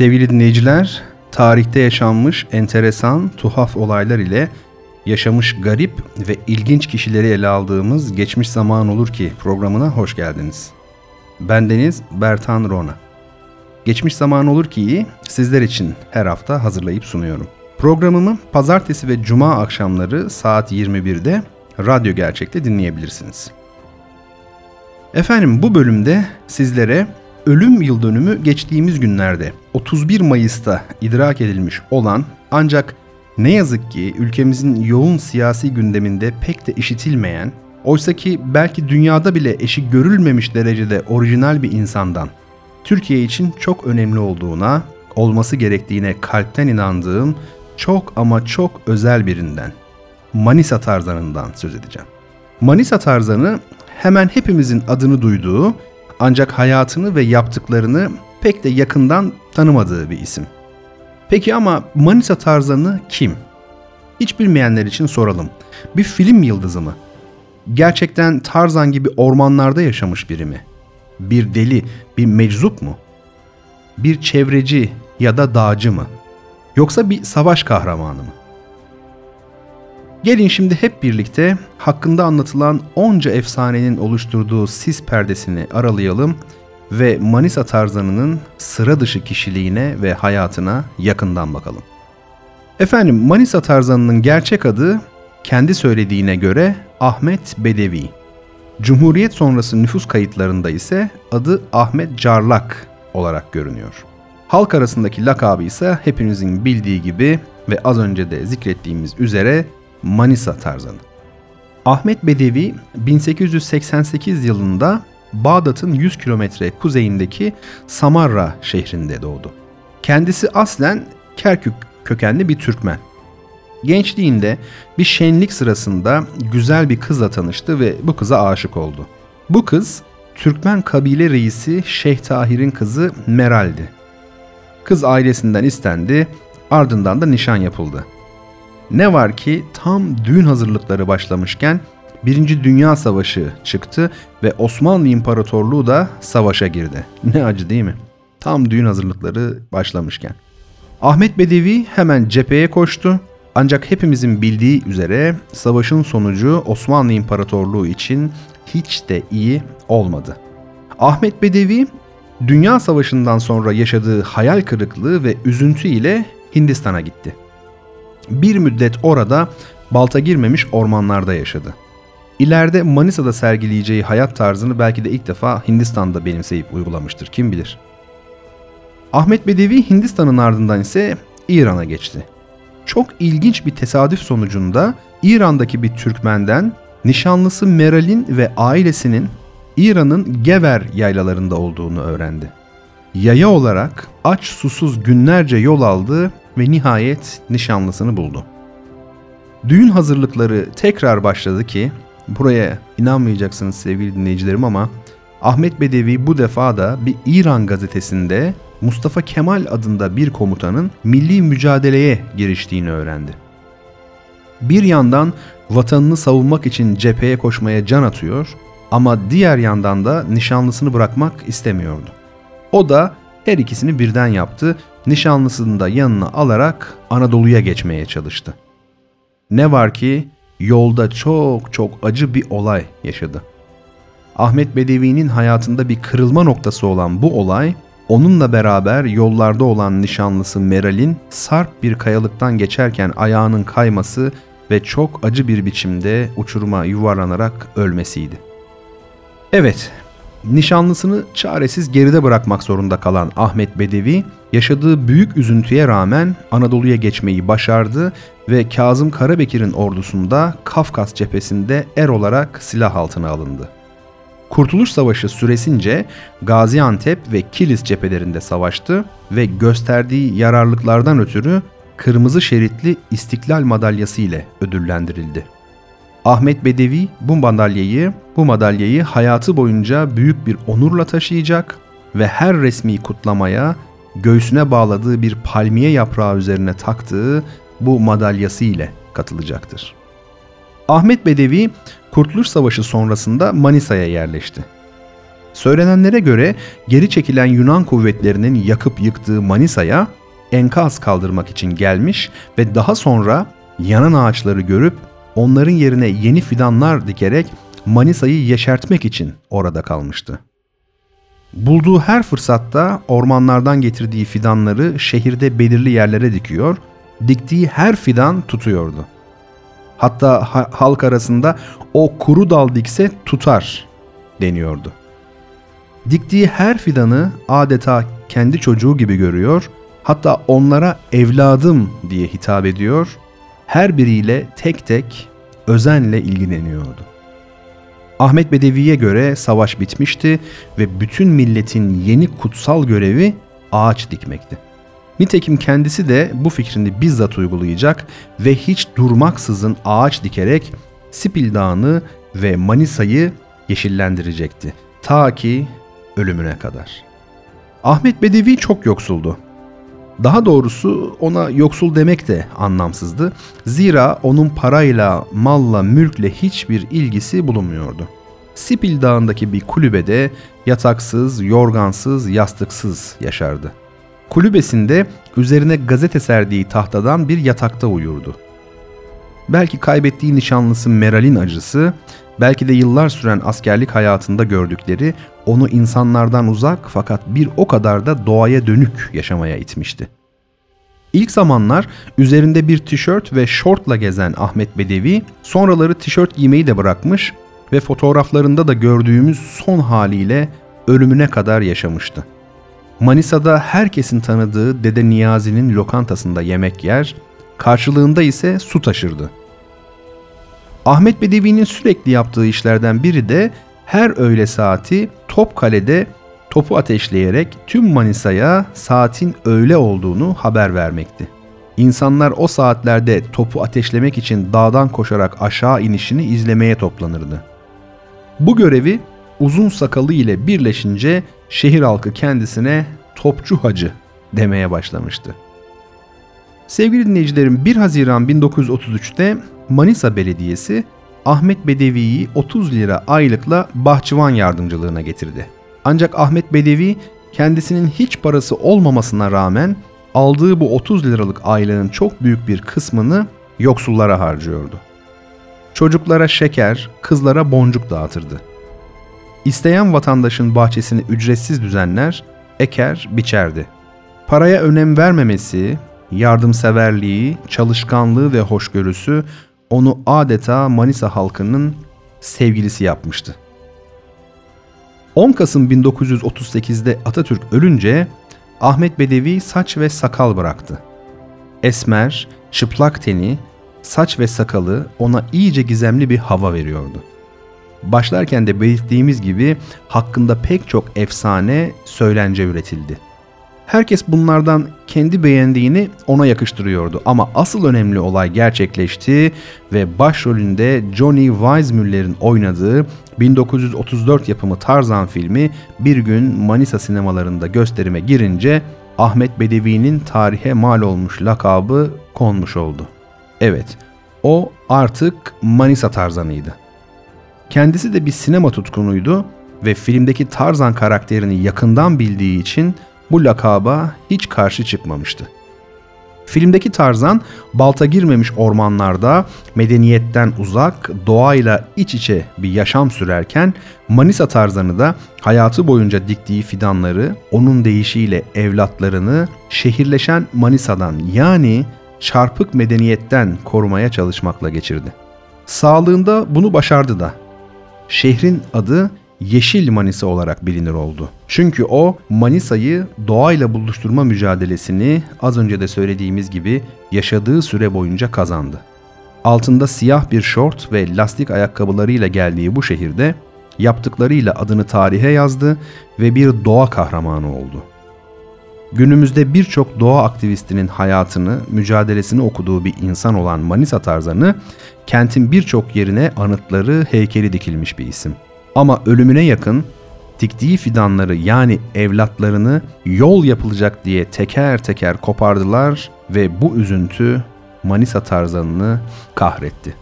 Sevgili dinleyiciler, tarihte yaşanmış enteresan, tuhaf olaylar ile yaşamış garip ve ilginç kişileri ele aldığımız Geçmiş Zaman Olur Ki programına hoş geldiniz. Bendeniz Bertan Rona. Geçmiş Zaman Olur Ki'yi sizler için her hafta hazırlayıp sunuyorum. Programımı pazartesi ve cuma akşamları saat 21'de Radyo Gerçek'te dinleyebilirsiniz. Efendim bu bölümde sizlere ölüm yıl dönümü geçtiğimiz günlerde 31 Mayıs'ta idrak edilmiş olan ancak ne yazık ki ülkemizin yoğun siyasi gündeminde pek de işitilmeyen, oysaki belki dünyada bile eşi görülmemiş derecede orijinal bir insandan Türkiye için çok önemli olduğuna, olması gerektiğine kalpten inandığım çok ama çok özel birinden, Manisa Tarzan'ından söz edeceğim. Manisa Tarzan'ı hemen hepimizin adını duyduğu ancak hayatını ve yaptıklarını pek de yakından tanımadığı bir isim. Peki ama Manisa Tarzan'ı kim? Hiç bilmeyenler için soralım. Bir film yıldızı mı? Gerçekten Tarzan gibi ormanlarda yaşamış biri mi? Bir deli, bir meczup mu? Bir çevreci ya da dağcı mı? Yoksa bir savaş kahramanı mı? Gelin şimdi hep birlikte hakkında anlatılan onca efsanenin oluşturduğu sis perdesini aralayalım ve Manisa Tarzanı'nın sıra dışı kişiliğine ve hayatına yakından bakalım. Efendim Manisa Tarzanı'nın gerçek adı kendi söylediğine göre Ahmet Bedevi. Cumhuriyet sonrası nüfus kayıtlarında ise adı Ahmet Carlak olarak görünüyor. Halk arasındaki lakabı ise hepinizin bildiği gibi ve az önce de zikrettiğimiz üzere Manisa tarzanı. Ahmet Bedevi 1888 yılında Bağdat'ın 100 kilometre kuzeyindeki Samarra şehrinde doğdu. Kendisi aslen Kerkük kökenli bir Türkmen. Gençliğinde bir şenlik sırasında güzel bir kızla tanıştı ve bu kıza aşık oldu. Bu kız Türkmen kabile reisi Şeyh Tahir'in kızı Meral'di. Kız ailesinden istendi, ardından da nişan yapıldı. Ne var ki tam düğün hazırlıkları başlamışken Birinci Dünya Savaşı çıktı ve Osmanlı İmparatorluğu da savaşa girdi. Ne acı değil mi? Tam düğün hazırlıkları başlamışken. Ahmet Bedevi hemen cepheye koştu. Ancak hepimizin bildiği üzere savaşın sonucu Osmanlı İmparatorluğu için hiç de iyi olmadı. Ahmet Bedevi Dünya Savaşı'ndan sonra yaşadığı hayal kırıklığı ve üzüntü ile Hindistan'a gitti bir müddet orada balta girmemiş ormanlarda yaşadı. İleride Manisa'da sergileyeceği hayat tarzını belki de ilk defa Hindistan'da benimseyip uygulamıştır kim bilir. Ahmet Bedevi Hindistan'ın ardından ise İran'a geçti. Çok ilginç bir tesadüf sonucunda İran'daki bir Türkmenden nişanlısı Meral'in ve ailesinin İran'ın Gever yaylalarında olduğunu öğrendi. Yaya olarak aç susuz günlerce yol aldı ve nihayet nişanlısını buldu. Düğün hazırlıkları tekrar başladı ki buraya inanmayacaksınız sevgili dinleyicilerim ama Ahmet Bedevi bu defa da bir İran gazetesinde Mustafa Kemal adında bir komutanın milli mücadeleye giriştiğini öğrendi. Bir yandan vatanını savunmak için cepheye koşmaya can atıyor ama diğer yandan da nişanlısını bırakmak istemiyordu. O da her ikisini birden yaptı nişanlısını da yanına alarak Anadolu'ya geçmeye çalıştı. Ne var ki yolda çok çok acı bir olay yaşadı. Ahmet Bedevi'nin hayatında bir kırılma noktası olan bu olay, onunla beraber yollarda olan nişanlısı Meral'in sarp bir kayalıktan geçerken ayağının kayması ve çok acı bir biçimde uçuruma yuvarlanarak ölmesiydi. Evet, Nişanlısını çaresiz geride bırakmak zorunda kalan Ahmet Bedevi, yaşadığı büyük üzüntüye rağmen Anadolu'ya geçmeyi başardı ve Kazım Karabekir'in ordusunda Kafkas cephesinde er olarak silah altına alındı. Kurtuluş Savaşı süresince Gaziantep ve Kilis cephelerinde savaştı ve gösterdiği yararlıklardan ötürü kırmızı şeritli İstiklal Madalyası ile ödüllendirildi. Ahmet Bedevi bu madalyayı, bu madalyayı hayatı boyunca büyük bir onurla taşıyacak ve her resmi kutlamaya göğsüne bağladığı bir palmiye yaprağı üzerine taktığı bu madalyası ile katılacaktır. Ahmet Bedevi Kurtuluş Savaşı sonrasında Manisa'ya yerleşti. Söylenenlere göre geri çekilen Yunan kuvvetlerinin yakıp yıktığı Manisa'ya enkaz kaldırmak için gelmiş ve daha sonra yanan ağaçları görüp onların yerine yeni fidanlar dikerek Manisa'yı yeşertmek için orada kalmıştı. Bulduğu her fırsatta ormanlardan getirdiği fidanları şehirde belirli yerlere dikiyor, diktiği her fidan tutuyordu. Hatta ha- halk arasında o kuru dal dikse tutar deniyordu. Diktiği her fidanı adeta kendi çocuğu gibi görüyor, hatta onlara evladım diye hitap ediyor, her biriyle tek tek özenle ilgileniyordu. Ahmet Bedevi'ye göre savaş bitmişti ve bütün milletin yeni kutsal görevi ağaç dikmekti. Nitekim kendisi de bu fikrini bizzat uygulayacak ve hiç durmaksızın ağaç dikerek Sipil Dağı'nı ve Manisa'yı yeşillendirecekti. Ta ki ölümüne kadar. Ahmet Bedevi çok yoksuldu. Daha doğrusu ona yoksul demek de anlamsızdı. Zira onun parayla, malla, mülkle hiçbir ilgisi bulunmuyordu. Sipil Dağı'ndaki bir kulübede yataksız, yorgansız, yastıksız yaşardı. Kulübesinde üzerine gazete serdiği tahtadan bir yatakta uyurdu. Belki kaybettiği nişanlısı Meral'in acısı, belki de yıllar süren askerlik hayatında gördükleri onu insanlardan uzak fakat bir o kadar da doğaya dönük yaşamaya itmişti. İlk zamanlar üzerinde bir tişört ve şortla gezen Ahmet Bedevi sonraları tişört giymeyi de bırakmış ve fotoğraflarında da gördüğümüz son haliyle ölümüne kadar yaşamıştı. Manisa'da herkesin tanıdığı Dede Niyazi'nin lokantasında yemek yer, karşılığında ise su taşırdı. Ahmet Bedevi'nin sürekli yaptığı işlerden biri de her öğle saati Topkale'de topu ateşleyerek tüm Manisa'ya saatin öğle olduğunu haber vermekti. İnsanlar o saatlerde topu ateşlemek için dağdan koşarak aşağı inişini izlemeye toplanırdı. Bu görevi uzun sakalı ile birleşince şehir halkı kendisine topçu hacı demeye başlamıştı. Sevgili dinleyicilerim 1 Haziran 1933'te Manisa Belediyesi Ahmet Bedevi'yi 30 lira aylıkla bahçıvan yardımcılığına getirdi. Ancak Ahmet Bedevi kendisinin hiç parası olmamasına rağmen aldığı bu 30 liralık aylığın çok büyük bir kısmını yoksullara harcıyordu. Çocuklara şeker, kızlara boncuk dağıtırdı. İsteyen vatandaşın bahçesini ücretsiz düzenler, eker, biçerdi. Paraya önem vermemesi, yardımseverliği, çalışkanlığı ve hoşgörüsü onu adeta Manisa halkının sevgilisi yapmıştı. 10 Kasım 1938'de Atatürk ölünce Ahmet Bedevi saç ve sakal bıraktı. Esmer, çıplak teni, saç ve sakalı ona iyice gizemli bir hava veriyordu. Başlarken de belirttiğimiz gibi hakkında pek çok efsane, söylence üretildi. Herkes bunlardan kendi beğendiğini ona yakıştırıyordu ama asıl önemli olay gerçekleşti ve başrolünde Johnny Weissmuller'in oynadığı 1934 yapımı Tarzan filmi bir gün Manisa sinemalarında gösterime girince Ahmet Bedevi'nin tarihe mal olmuş lakabı konmuş oldu. Evet, o artık Manisa Tarzan'ıydı. Kendisi de bir sinema tutkunuydu ve filmdeki Tarzan karakterini yakından bildiği için bu lakaba hiç karşı çıkmamıştı. Filmdeki Tarzan balta girmemiş ormanlarda medeniyetten uzak, doğayla iç içe bir yaşam sürerken Manisa Tarzan'ı da hayatı boyunca diktiği fidanları, onun deyişiyle evlatlarını şehirleşen Manisa'dan yani çarpık medeniyetten korumaya çalışmakla geçirdi. Sağlığında bunu başardı da. Şehrin adı Yeşil Manisa olarak bilinir oldu. Çünkü o Manisa'yı doğayla buluşturma mücadelesini az önce de söylediğimiz gibi yaşadığı süre boyunca kazandı. Altında siyah bir şort ve lastik ayakkabılarıyla geldiği bu şehirde yaptıklarıyla adını tarihe yazdı ve bir doğa kahramanı oldu. Günümüzde birçok doğa aktivistinin hayatını, mücadelesini okuduğu bir insan olan Manisa Tarzan'ı, kentin birçok yerine anıtları, heykeli dikilmiş bir isim. Ama ölümüne yakın diktiği fidanları yani evlatlarını yol yapılacak diye teker teker kopardılar ve bu üzüntü Manisa Tarzan'ını kahretti.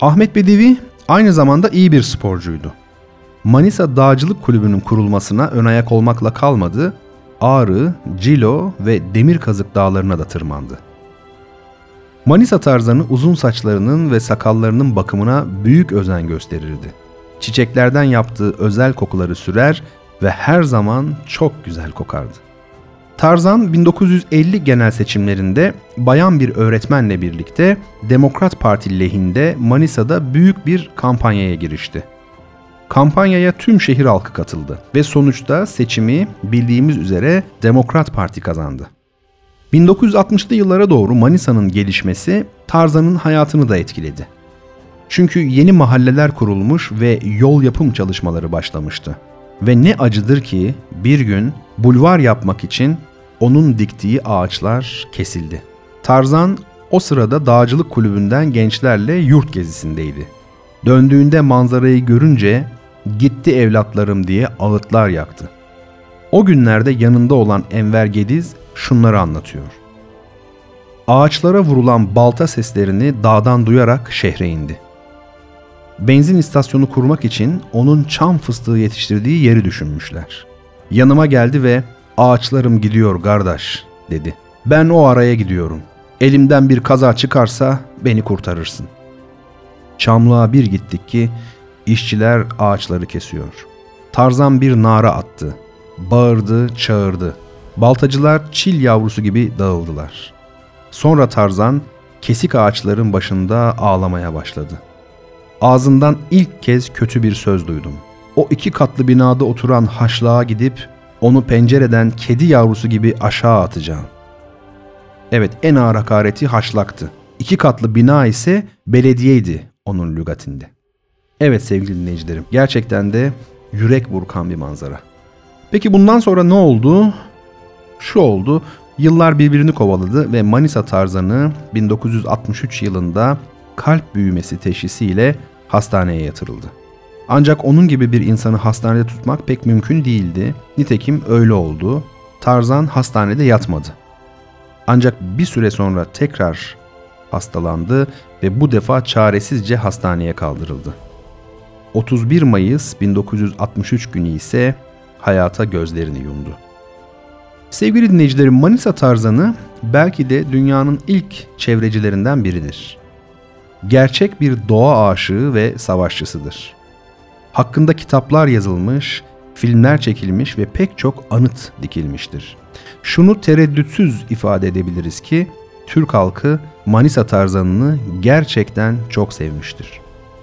Ahmet Bedevi aynı zamanda iyi bir sporcuydu. Manisa Dağcılık Kulübü'nün kurulmasına ön ayak olmakla kalmadı, Ağrı, Cilo ve Demir Kazık dağlarına da tırmandı. Manisa Tarzanı uzun saçlarının ve sakallarının bakımına büyük özen gösterirdi. Çiçeklerden yaptığı özel kokuları sürer ve her zaman çok güzel kokardı. Tarzan 1950 genel seçimlerinde bayan bir öğretmenle birlikte Demokrat Parti lehinde Manisa'da büyük bir kampanyaya girişti. Kampanyaya tüm şehir halkı katıldı ve sonuçta seçimi bildiğimiz üzere Demokrat Parti kazandı. 1960'lı yıllara doğru Manisa'nın gelişmesi Tarzan'ın hayatını da etkiledi. Çünkü yeni mahalleler kurulmuş ve yol yapım çalışmaları başlamıştı. Ve ne acıdır ki bir gün bulvar yapmak için onun diktiği ağaçlar kesildi. Tarzan o sırada dağcılık kulübünden gençlerle yurt gezisindeydi. Döndüğünde manzarayı görünce gitti evlatlarım diye ağıtlar yaktı. O günlerde yanında olan Enver Gediz şunları anlatıyor. Ağaçlara vurulan balta seslerini dağdan duyarak şehre indi. Benzin istasyonu kurmak için onun çam fıstığı yetiştirdiği yeri düşünmüşler. Yanıma geldi ve ağaçlarım gidiyor kardeş dedi. Ben o araya gidiyorum. Elimden bir kaza çıkarsa beni kurtarırsın. Çamlığa bir gittik ki işçiler ağaçları kesiyor. Tarzan bir nara attı. Bağırdı, çağırdı. Baltacılar çil yavrusu gibi dağıldılar. Sonra Tarzan kesik ağaçların başında ağlamaya başladı. Ağzından ilk kez kötü bir söz duydum. O iki katlı binada oturan haşlığa gidip onu pencereden kedi yavrusu gibi aşağı atacağım. Evet en ağır hakareti haşlaktı. İki katlı bina ise belediyeydi onun lügatinde. Evet sevgili dinleyicilerim gerçekten de yürek burkan bir manzara. Peki bundan sonra ne oldu? Şu oldu. Yıllar birbirini kovaladı ve Manisa Tarzanı 1963 yılında kalp büyümesi teşhisiyle hastaneye yatırıldı. Ancak onun gibi bir insanı hastanede tutmak pek mümkün değildi. Nitekim öyle oldu. Tarzan hastanede yatmadı. Ancak bir süre sonra tekrar hastalandı ve bu defa çaresizce hastaneye kaldırıldı. 31 Mayıs 1963 günü ise hayata gözlerini yumdu. Sevgili dinleyicilerim Manisa Tarzanı belki de dünyanın ilk çevrecilerinden biridir. Gerçek bir doğa aşığı ve savaşçısıdır. Hakkında kitaplar yazılmış, filmler çekilmiş ve pek çok anıt dikilmiştir. Şunu tereddütsüz ifade edebiliriz ki Türk halkı Manisa Tarzanı'nı gerçekten çok sevmiştir.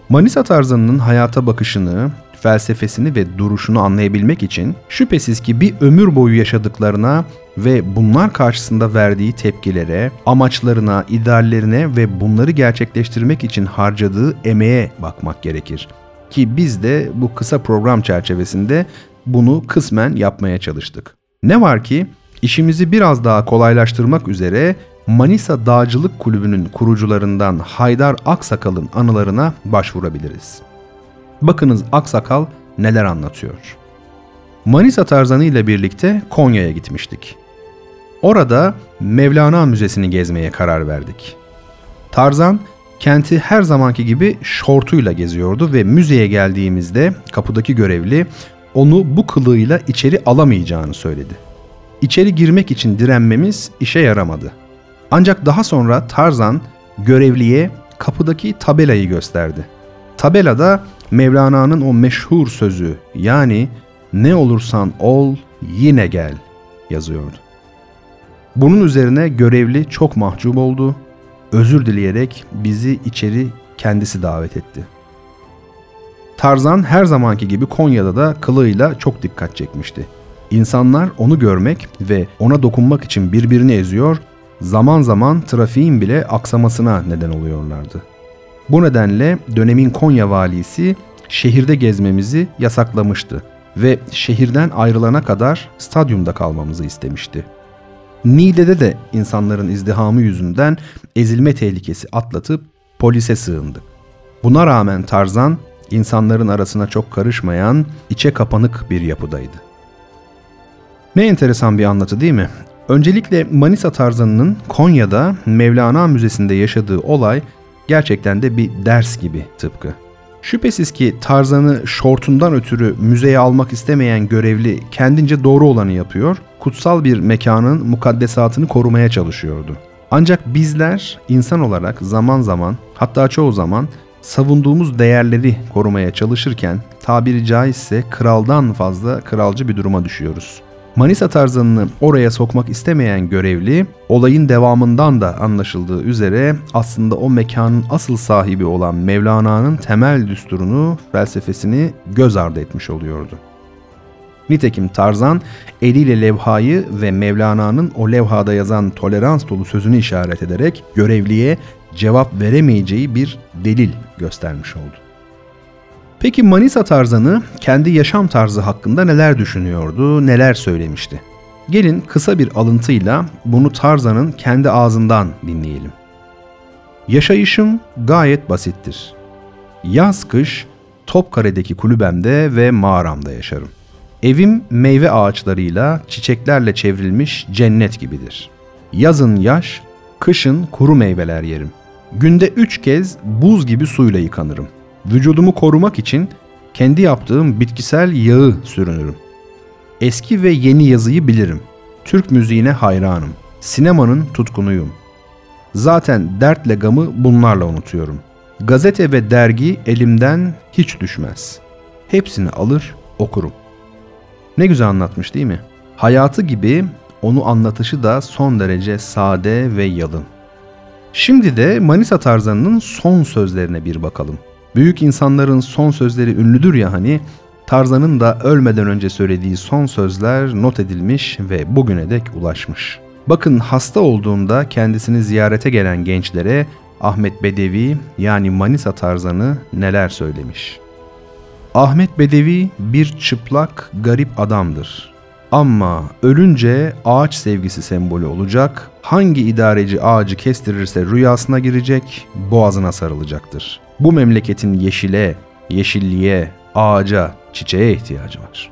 Manisa Tarzanı'nın hayata bakışını, felsefesini ve duruşunu anlayabilmek için şüphesiz ki bir ömür boyu yaşadıklarına ve bunlar karşısında verdiği tepkilere, amaçlarına, ideallerine ve bunları gerçekleştirmek için harcadığı emeğe bakmak gerekir. Ki biz de bu kısa program çerçevesinde bunu kısmen yapmaya çalıştık. Ne var ki işimizi biraz daha kolaylaştırmak üzere Manisa Dağcılık Kulübü'nün kurucularından Haydar Aksakal'ın anılarına başvurabiliriz. Bakınız Aksakal neler anlatıyor. Manisa Tarzanı ile birlikte Konya'ya gitmiştik. Orada Mevlana Müzesi'ni gezmeye karar verdik. Tarzan kenti her zamanki gibi şortuyla geziyordu ve müzeye geldiğimizde kapıdaki görevli onu bu kılığıyla içeri alamayacağını söyledi. İçeri girmek için direnmemiz işe yaramadı. Ancak daha sonra Tarzan görevliye kapıdaki tabelayı gösterdi. Tabelada Mevlana'nın o meşhur sözü yani ne olursan ol yine gel yazıyordu. Bunun üzerine görevli çok mahcup oldu. Özür dileyerek bizi içeri kendisi davet etti. Tarzan her zamanki gibi Konya'da da kılığıyla çok dikkat çekmişti. İnsanlar onu görmek ve ona dokunmak için birbirini eziyor, zaman zaman trafiğin bile aksamasına neden oluyorlardı. Bu nedenle dönemin Konya valisi şehirde gezmemizi yasaklamıştı ve şehirden ayrılana kadar stadyumda kalmamızı istemişti. Niğde'de de insanların izdihamı yüzünden ezilme tehlikesi atlatıp polise sığındık. Buna rağmen Tarzan insanların arasına çok karışmayan, içe kapanık bir yapıdaydı. Ne enteresan bir anlatı değil mi? Öncelikle Manisa Tarzan'ın Konya'da Mevlana Müzesi'nde yaşadığı olay gerçekten de bir ders gibi tıpkı. Şüphesiz ki Tarzan'ı şortundan ötürü müzeye almak istemeyen görevli kendince doğru olanı yapıyor, kutsal bir mekanın mukaddesatını korumaya çalışıyordu. Ancak bizler insan olarak zaman zaman hatta çoğu zaman savunduğumuz değerleri korumaya çalışırken tabiri caizse kraldan fazla kralcı bir duruma düşüyoruz. Manisa tarzanını oraya sokmak istemeyen görevli, olayın devamından da anlaşıldığı üzere aslında o mekanın asıl sahibi olan Mevlana'nın temel düsturunu, felsefesini göz ardı etmiş oluyordu. Nitekim Tarzan eliyle levhayı ve Mevlana'nın o levhada yazan tolerans dolu sözünü işaret ederek görevliye cevap veremeyeceği bir delil göstermiş oldu. Peki Manisa Tarzanı kendi yaşam tarzı hakkında neler düşünüyordu, neler söylemişti? Gelin kısa bir alıntıyla bunu Tarzan'ın kendi ağzından dinleyelim. Yaşayışım gayet basittir. Yaz kış Topkare'deki kulübemde ve mağaramda yaşarım. Evim meyve ağaçlarıyla, çiçeklerle çevrilmiş cennet gibidir. Yazın yaş, kışın kuru meyveler yerim. Günde üç kez buz gibi suyla yıkanırım. Vücudumu korumak için kendi yaptığım bitkisel yağı sürünürüm. Eski ve yeni yazıyı bilirim. Türk müziğine hayranım. Sinemanın tutkunuyum. Zaten dertle gamı bunlarla unutuyorum. Gazete ve dergi elimden hiç düşmez. Hepsini alır, okurum. Ne güzel anlatmış değil mi? Hayatı gibi onu anlatışı da son derece sade ve yalın. Şimdi de Manisa Tarzan'ın son sözlerine bir bakalım. Büyük insanların son sözleri ünlüdür ya hani, Tarzan'ın da ölmeden önce söylediği son sözler not edilmiş ve bugüne dek ulaşmış. Bakın hasta olduğunda kendisini ziyarete gelen gençlere Ahmet Bedevi yani Manisa Tarzan'ı neler söylemiş. Ahmet Bedevi bir çıplak, garip adamdır. Ama ölünce ağaç sevgisi sembolü olacak, hangi idareci ağacı kestirirse rüyasına girecek, boğazına sarılacaktır. Bu memleketin yeşile, yeşilliğe, ağaca, çiçeğe ihtiyacı var.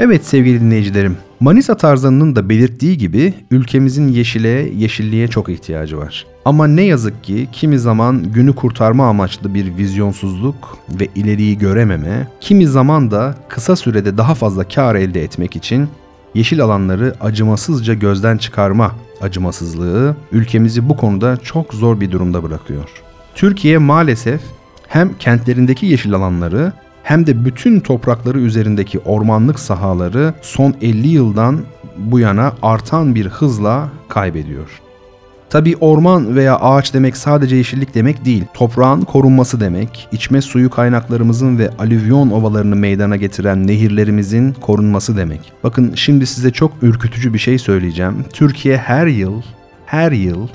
Evet sevgili dinleyicilerim, Manisa Tarzanı'nın da belirttiği gibi ülkemizin yeşile, yeşilliğe çok ihtiyacı var. Ama ne yazık ki kimi zaman günü kurtarma amaçlı bir vizyonsuzluk ve ileriyi görememe, kimi zaman da kısa sürede daha fazla kar elde etmek için yeşil alanları acımasızca gözden çıkarma acımasızlığı ülkemizi bu konuda çok zor bir durumda bırakıyor. Türkiye maalesef hem kentlerindeki yeşil alanları hem de bütün toprakları üzerindeki ormanlık sahaları son 50 yıldan bu yana artan bir hızla kaybediyor. Tabi orman veya ağaç demek sadece yeşillik demek değil. Toprağın korunması demek, içme suyu kaynaklarımızın ve alüvyon ovalarını meydana getiren nehirlerimizin korunması demek. Bakın şimdi size çok ürkütücü bir şey söyleyeceğim. Türkiye her yıl, her yıl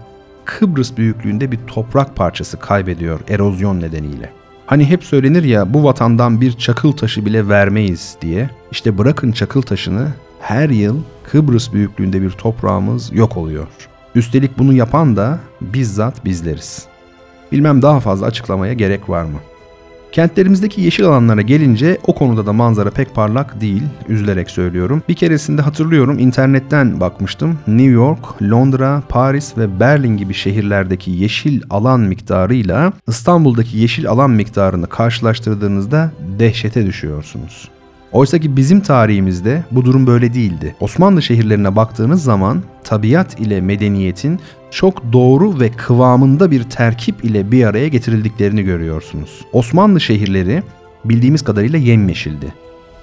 Kıbrıs büyüklüğünde bir toprak parçası kaybediyor erozyon nedeniyle. Hani hep söylenir ya bu vatandan bir çakıl taşı bile vermeyiz diye. İşte bırakın çakıl taşını her yıl Kıbrıs büyüklüğünde bir toprağımız yok oluyor. Üstelik bunu yapan da bizzat bizleriz. Bilmem daha fazla açıklamaya gerek var mı? Kentlerimizdeki yeşil alanlara gelince o konuda da manzara pek parlak değil, üzülerek söylüyorum. Bir keresinde hatırlıyorum internetten bakmıştım. New York, Londra, Paris ve Berlin gibi şehirlerdeki yeşil alan miktarıyla İstanbul'daki yeşil alan miktarını karşılaştırdığınızda dehşete düşüyorsunuz. Oysa ki bizim tarihimizde bu durum böyle değildi. Osmanlı şehirlerine baktığınız zaman tabiat ile medeniyetin çok doğru ve kıvamında bir terkip ile bir araya getirildiklerini görüyorsunuz. Osmanlı şehirleri bildiğimiz kadarıyla yemyeşildi.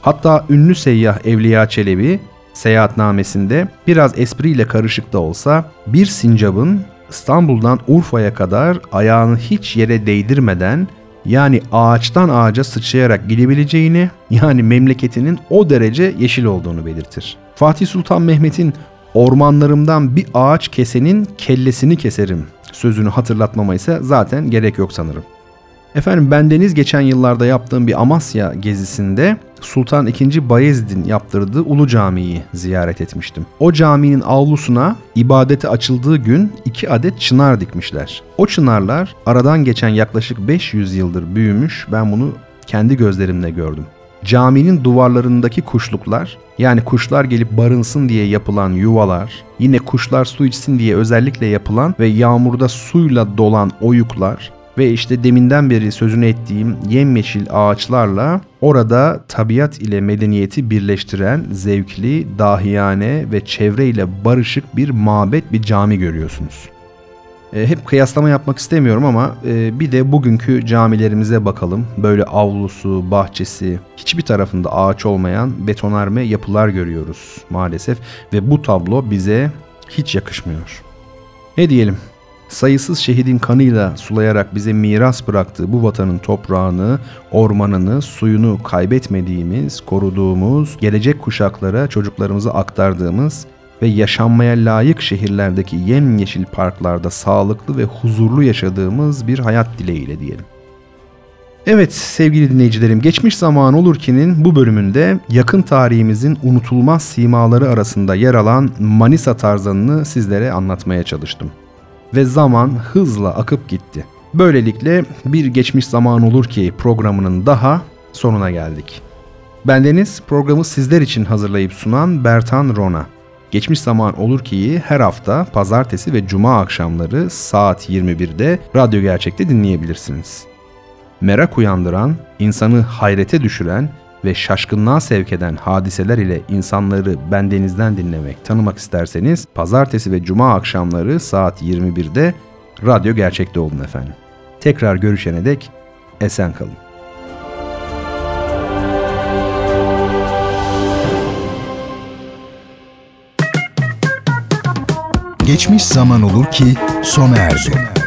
Hatta ünlü seyyah Evliya Çelebi seyahatnamesinde biraz espriyle karışık da olsa bir sincabın İstanbul'dan Urfa'ya kadar ayağını hiç yere değdirmeden yani ağaçtan ağaca sıçrayarak gidebileceğini yani memleketinin o derece yeşil olduğunu belirtir. Fatih Sultan Mehmet'in ormanlarımdan bir ağaç kesenin kellesini keserim sözünü hatırlatmama ise zaten gerek yok sanırım. Efendim bendeniz geçen yıllarda yaptığım bir Amasya gezisinde Sultan II. Bayezid'in yaptırdığı Ulu Camii'yi ziyaret etmiştim. O caminin avlusuna ibadete açıldığı gün iki adet çınar dikmişler. O çınarlar aradan geçen yaklaşık 500 yıldır büyümüş ben bunu kendi gözlerimle gördüm. Caminin duvarlarındaki kuşluklar yani kuşlar gelip barınsın diye yapılan yuvalar, yine kuşlar su içsin diye özellikle yapılan ve yağmurda suyla dolan oyuklar ve işte deminden beri sözünü ettiğim yemyeşil ağaçlarla orada tabiat ile medeniyeti birleştiren zevkli, dahiyane ve çevreyle barışık bir mabet bir cami görüyorsunuz. E, hep kıyaslama yapmak istemiyorum ama e, bir de bugünkü camilerimize bakalım. Böyle avlusu, bahçesi, hiçbir tarafında ağaç olmayan betonarme yapılar görüyoruz maalesef ve bu tablo bize hiç yakışmıyor. Ne diyelim? Sayısız şehidin kanıyla sulayarak bize miras bıraktığı bu vatanın toprağını, ormanını, suyunu kaybetmediğimiz, koruduğumuz, gelecek kuşaklara çocuklarımıza aktardığımız ve yaşanmaya layık şehirlerdeki yemyeşil parklarda sağlıklı ve huzurlu yaşadığımız bir hayat dileğiyle diyelim. Evet sevgili dinleyicilerim geçmiş zaman olur ki'nin bu bölümünde yakın tarihimizin unutulmaz simaları arasında yer alan Manisa tarzanını sizlere anlatmaya çalıştım ve zaman hızla akıp gitti. Böylelikle bir geçmiş zaman olur ki programının daha sonuna geldik. Bendeniz programı sizler için hazırlayıp sunan Bertan Rona. Geçmiş zaman olur ki her hafta pazartesi ve cuma akşamları saat 21'de Radyo Gerçek'te dinleyebilirsiniz. Merak uyandıran, insanı hayrete düşüren ve şaşkınlığa sevk eden hadiseler ile insanları bendenizden dinlemek, tanımak isterseniz pazartesi ve cuma akşamları saat 21'de Radyo Gerçek'te olun efendim. Tekrar görüşene dek esen kalın. Geçmiş zaman olur ki sona erdi.